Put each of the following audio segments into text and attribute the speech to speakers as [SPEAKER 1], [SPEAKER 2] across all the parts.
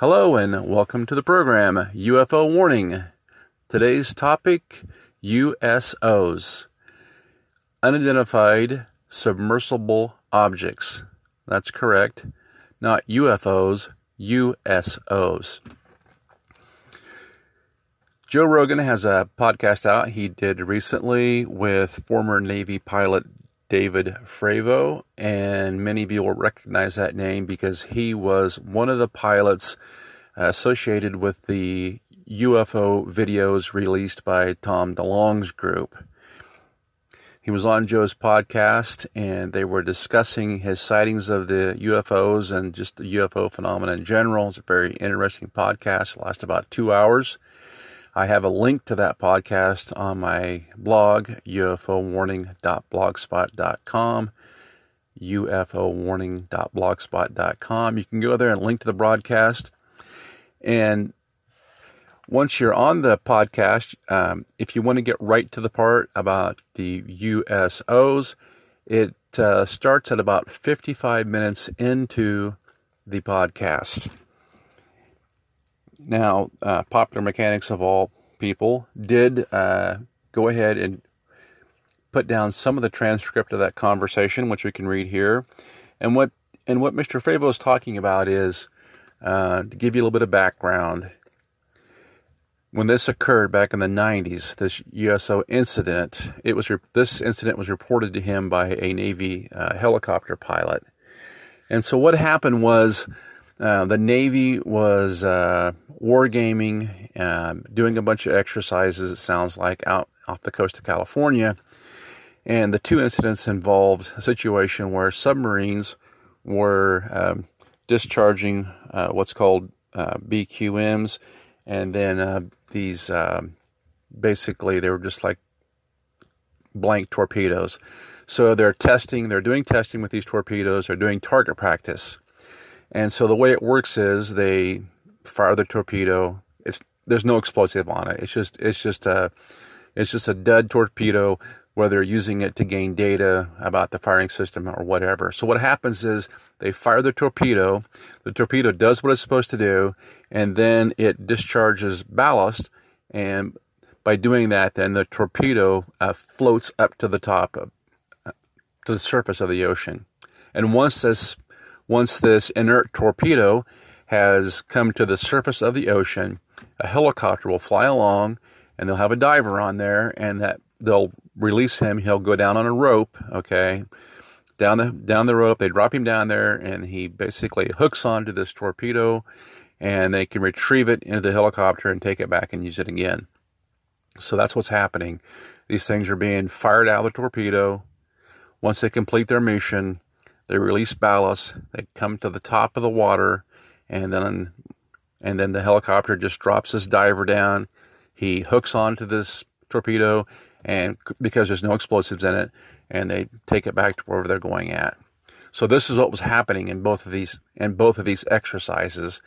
[SPEAKER 1] Hello and welcome to the program UFO Warning. Today's topic USOs Unidentified Submersible Objects. That's correct. Not UFOs, USOs. Joe Rogan has a podcast out he did recently with former Navy pilot David Fravor, and many of you will recognize that name because he was one of the pilots associated with the UFO videos released by Tom DeLonge's group. He was on Joe's podcast and they were discussing his sightings of the UFOs and just the UFO phenomena in general. It's a very interesting podcast, it lasted about two hours. I have a link to that podcast on my blog, ufowarning.blogspot.com. ufowarning.blogspot.com. You can go there and link to the broadcast. And once you're on the podcast, um, if you want to get right to the part about the USOs, it uh, starts at about 55 minutes into the podcast. Now, uh, Popular Mechanics of all people did uh, go ahead and put down some of the transcript of that conversation, which we can read here. And what and what Mr. Fravor is talking about is uh, to give you a little bit of background. When this occurred back in the 90s, this USO incident, it was this incident was reported to him by a Navy uh, helicopter pilot. And so what happened was uh, the Navy was uh, wargaming, uh, doing a bunch of exercises, it sounds like, out off the coast of California. And the two incidents involved a situation where submarines were um, discharging uh, what's called uh, BQMs, and then these um, basically they were just like blank torpedoes. So they're testing, they're doing testing with these torpedoes, they're doing target practice. And so the way it works is they fire the torpedo. It's there's no explosive on it. It's just it's just a it's just a dead torpedo whether they're using it to gain data about the firing system or whatever. So what happens is they fire the torpedo, the torpedo does what it's supposed to do, and then it discharges ballast and by doing that then the torpedo uh, floats up to the top of, uh, to the surface of the ocean. And once this once this inert torpedo has come to the surface of the ocean, a helicopter will fly along and they'll have a diver on there and that they'll release him. He'll go down on a rope, okay, down the down the rope. They drop him down there and he basically hooks onto this torpedo and they can retrieve it into the helicopter and take it back and use it again. So that's what's happening. These things are being fired out of the torpedo. Once they complete their mission, they release ballast. They come to the top of the water, and then and then the helicopter just drops this diver down. He hooks onto this torpedo, and because there's no explosives in it, and they take it back to wherever they're going at. So this is what was happening in both of these in both of these exercises,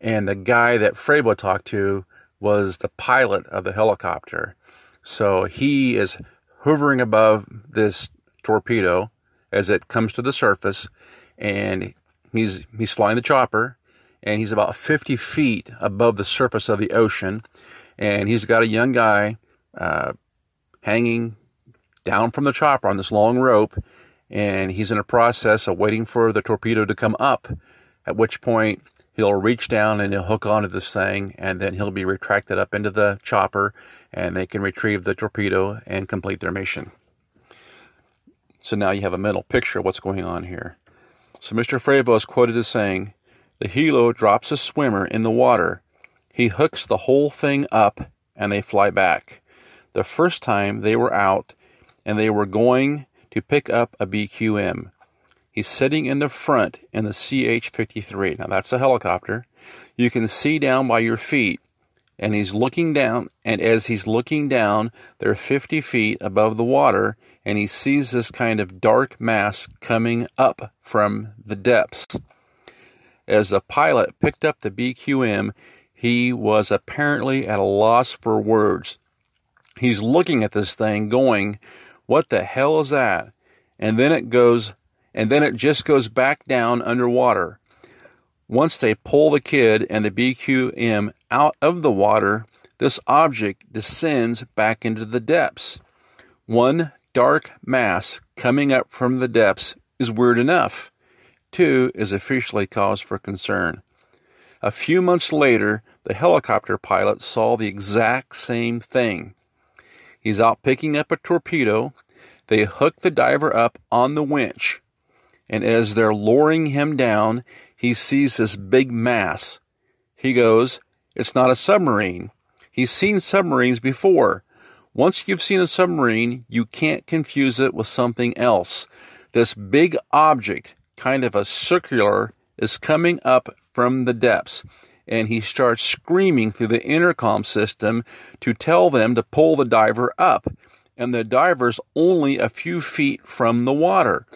[SPEAKER 1] and the guy that Fravor talked to was the pilot of the helicopter. So he is hovering above this torpedo as it comes to the surface, and he's he's flying the chopper, and he's about 50 feet above the surface of the ocean, and he's got a young guy uh, hanging down from the chopper on this long rope, and he's in a process of waiting for the torpedo to come up. At which point he'll reach down and he'll hook onto this thing, and then he'll be retracted up into the chopper, and they can retrieve the torpedo and complete their mission. So now you have a mental picture of what's going on here. So Mr. Fravor is quoted as saying, The helo drops a swimmer in the water. He hooks the whole thing up and they fly back. The first time they were out and they were going to pick up a BQM. He's sitting in the front in the CH 53. Now that's a helicopter. You can see down by your feet and he's looking down, and as he's looking down, they're 50 feet above the water, and he sees this kind of dark mass coming up from the depths. As the pilot picked up the BQM, he was apparently at a loss for words. He's looking at this thing going, What the hell is that? And then it goes, and then it just goes back down underwater. Once they pull the kid and the BQM out of the water, this object descends back into the depths. One dark mass coming up from the depths is weird enough. Two is officially cause for concern. A few months later, the helicopter pilot saw the exact same thing. He's out picking up a torpedo. They hook the diver up on the winch, and as they're lowering him down, he sees this big mass. He goes, It's not a submarine. He's seen submarines before. Once you've seen a submarine, you can't confuse it with something else. This big object, kind of a circular, is coming up from the depths, and he starts screaming through the intercom system to tell them to pull the diver up. And the diver's only a few feet from the water.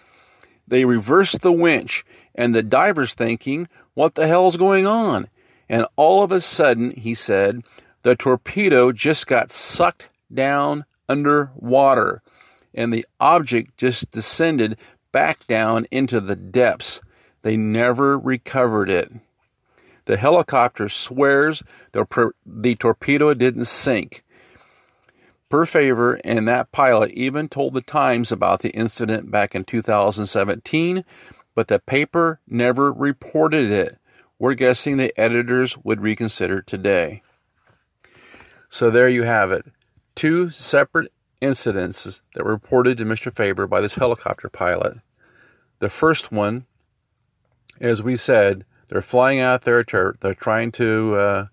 [SPEAKER 1] They reverse the winch, and the diver's thinking, What the hell's going on? And all of a sudden, he said, the torpedo just got sucked down underwater, and the object just descended back down into the depths. They never recovered it. The helicopter swears the, the torpedo didn't sink. Per Fravor, and that pilot even told the Times about the incident back in 2017, but the paper never reported it. We're guessing the editors would reconsider today. So there you have it two separate incidents that were reported to Mr. Fravor by this helicopter pilot. The first one, as we said, they're flying out there. To, they're trying to uh,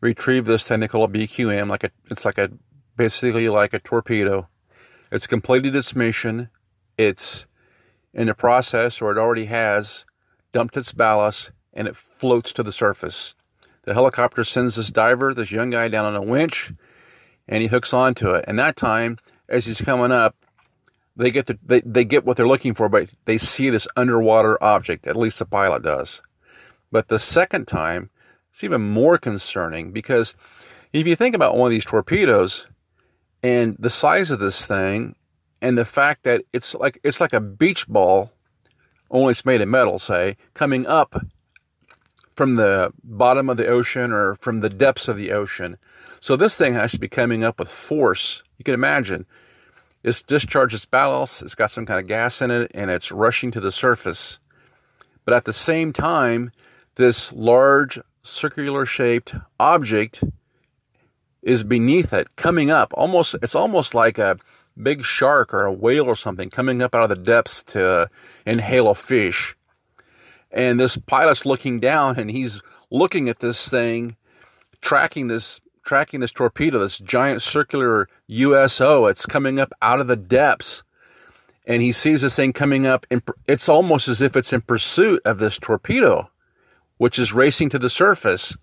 [SPEAKER 1] retrieve this thing they call a BQM, like a it's like a basically like a torpedo. It's completed its mission. It's in the process, or it already has dumped its ballast, and it floats to the surface. The helicopter sends this diver, this young guy, down on a winch and he hooks onto it. And that time, as he's coming up, they get the, they, they get what they're looking for, but they see this underwater object. At least the pilot does. But the second time, it's even more concerning because if you think about one of these torpedoes and the size of this thing and the fact that it's like it's like a beach ball, only it's made of metal, say, coming up from the bottom of the ocean or from the depths of the ocean. So this thing has to be coming up with force. You can imagine. It discharges ballast, it's got some kind of gas in it, and it's rushing to the surface. But at the same time, this large circular shaped object is beneath it, coming up. Almost it's almost like a big shark or a whale or something coming up out of the depths to inhale a fish. And this pilot's looking down and he's looking at this thing, tracking this tracking this torpedo, this giant circular USO. It's coming up out of the depths. And he sees this thing coming up. and it's almost as if it's in pursuit of this torpedo, which is racing to the surface.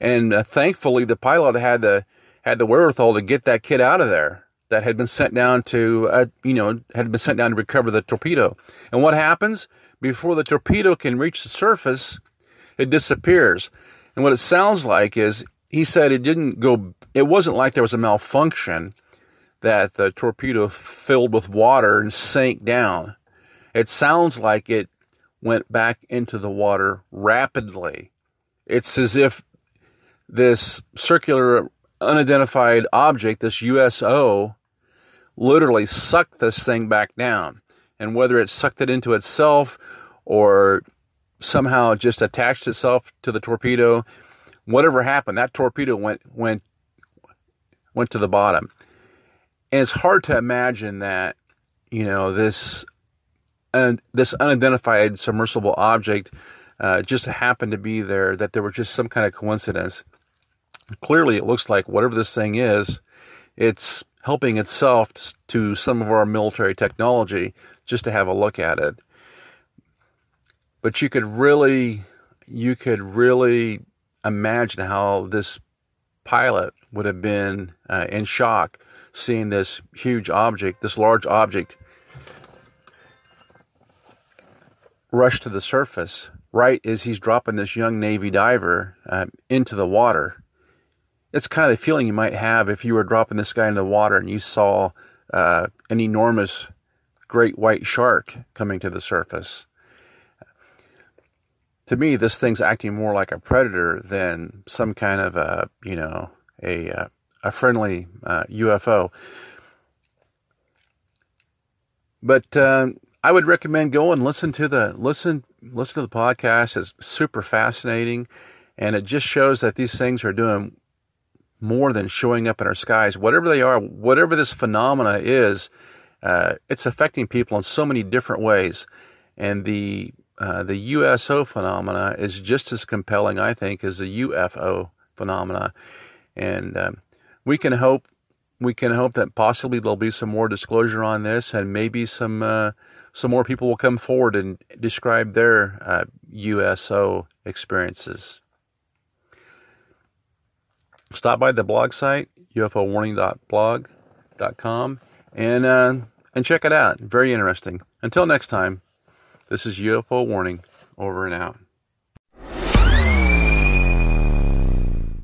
[SPEAKER 1] And uh, thankfully, the pilot had the had the wherewithal to get that kid out of there that had been sent down to, uh, you know, had been sent down to recover the torpedo. And what happens? Before the torpedo can reach the surface, it disappears. And what it sounds like is he said it didn't go, it wasn't like there was a malfunction that the torpedo filled with water and sank down. It sounds like it went back into the water rapidly. It's as if this circular unidentified object, this USO, literally sucked this thing back down. And whether it sucked it into itself or somehow just attached itself to the torpedo, whatever happened, that torpedo went went went to the bottom. And it's hard to imagine that, you know, this uh, this unidentified submersible object uh, just happened to be there, that there was just some kind of coincidence. Clearly, it looks like whatever this thing is, it's helping itself to some of our military technology just to have a look at it. But you could really, you could really imagine how this pilot would have been uh, in shock seeing this huge object, this large object, rush to the surface right as he's dropping this young Navy diver uh, into the water it's kind of the feeling you might have if you were dropping this guy into the water and you saw uh, an enormous great white shark coming to the surface. to me, this thing's acting more like a predator than some kind of a, you know, a, uh, a friendly uh, UFO. But uh, I would recommend go and listen to the listen listen to the podcast. It's super fascinating, and it just shows that these things are doing more than showing up in our skies. Whatever they are, whatever this phenomena is, uh, it's affecting people in so many different ways, and the uh, the USO phenomena is just as compelling, I think, as the UFO phenomena, and um, we can hope we can hope that possibly there'll be some more disclosure on this, and maybe some uh, some more people will come forward and describe their uh, USO experiences. Stop by the blog site ufowarning.blog.com and uh, and check it out. Very interesting. Until next time, this is UFO Warning. Over and out.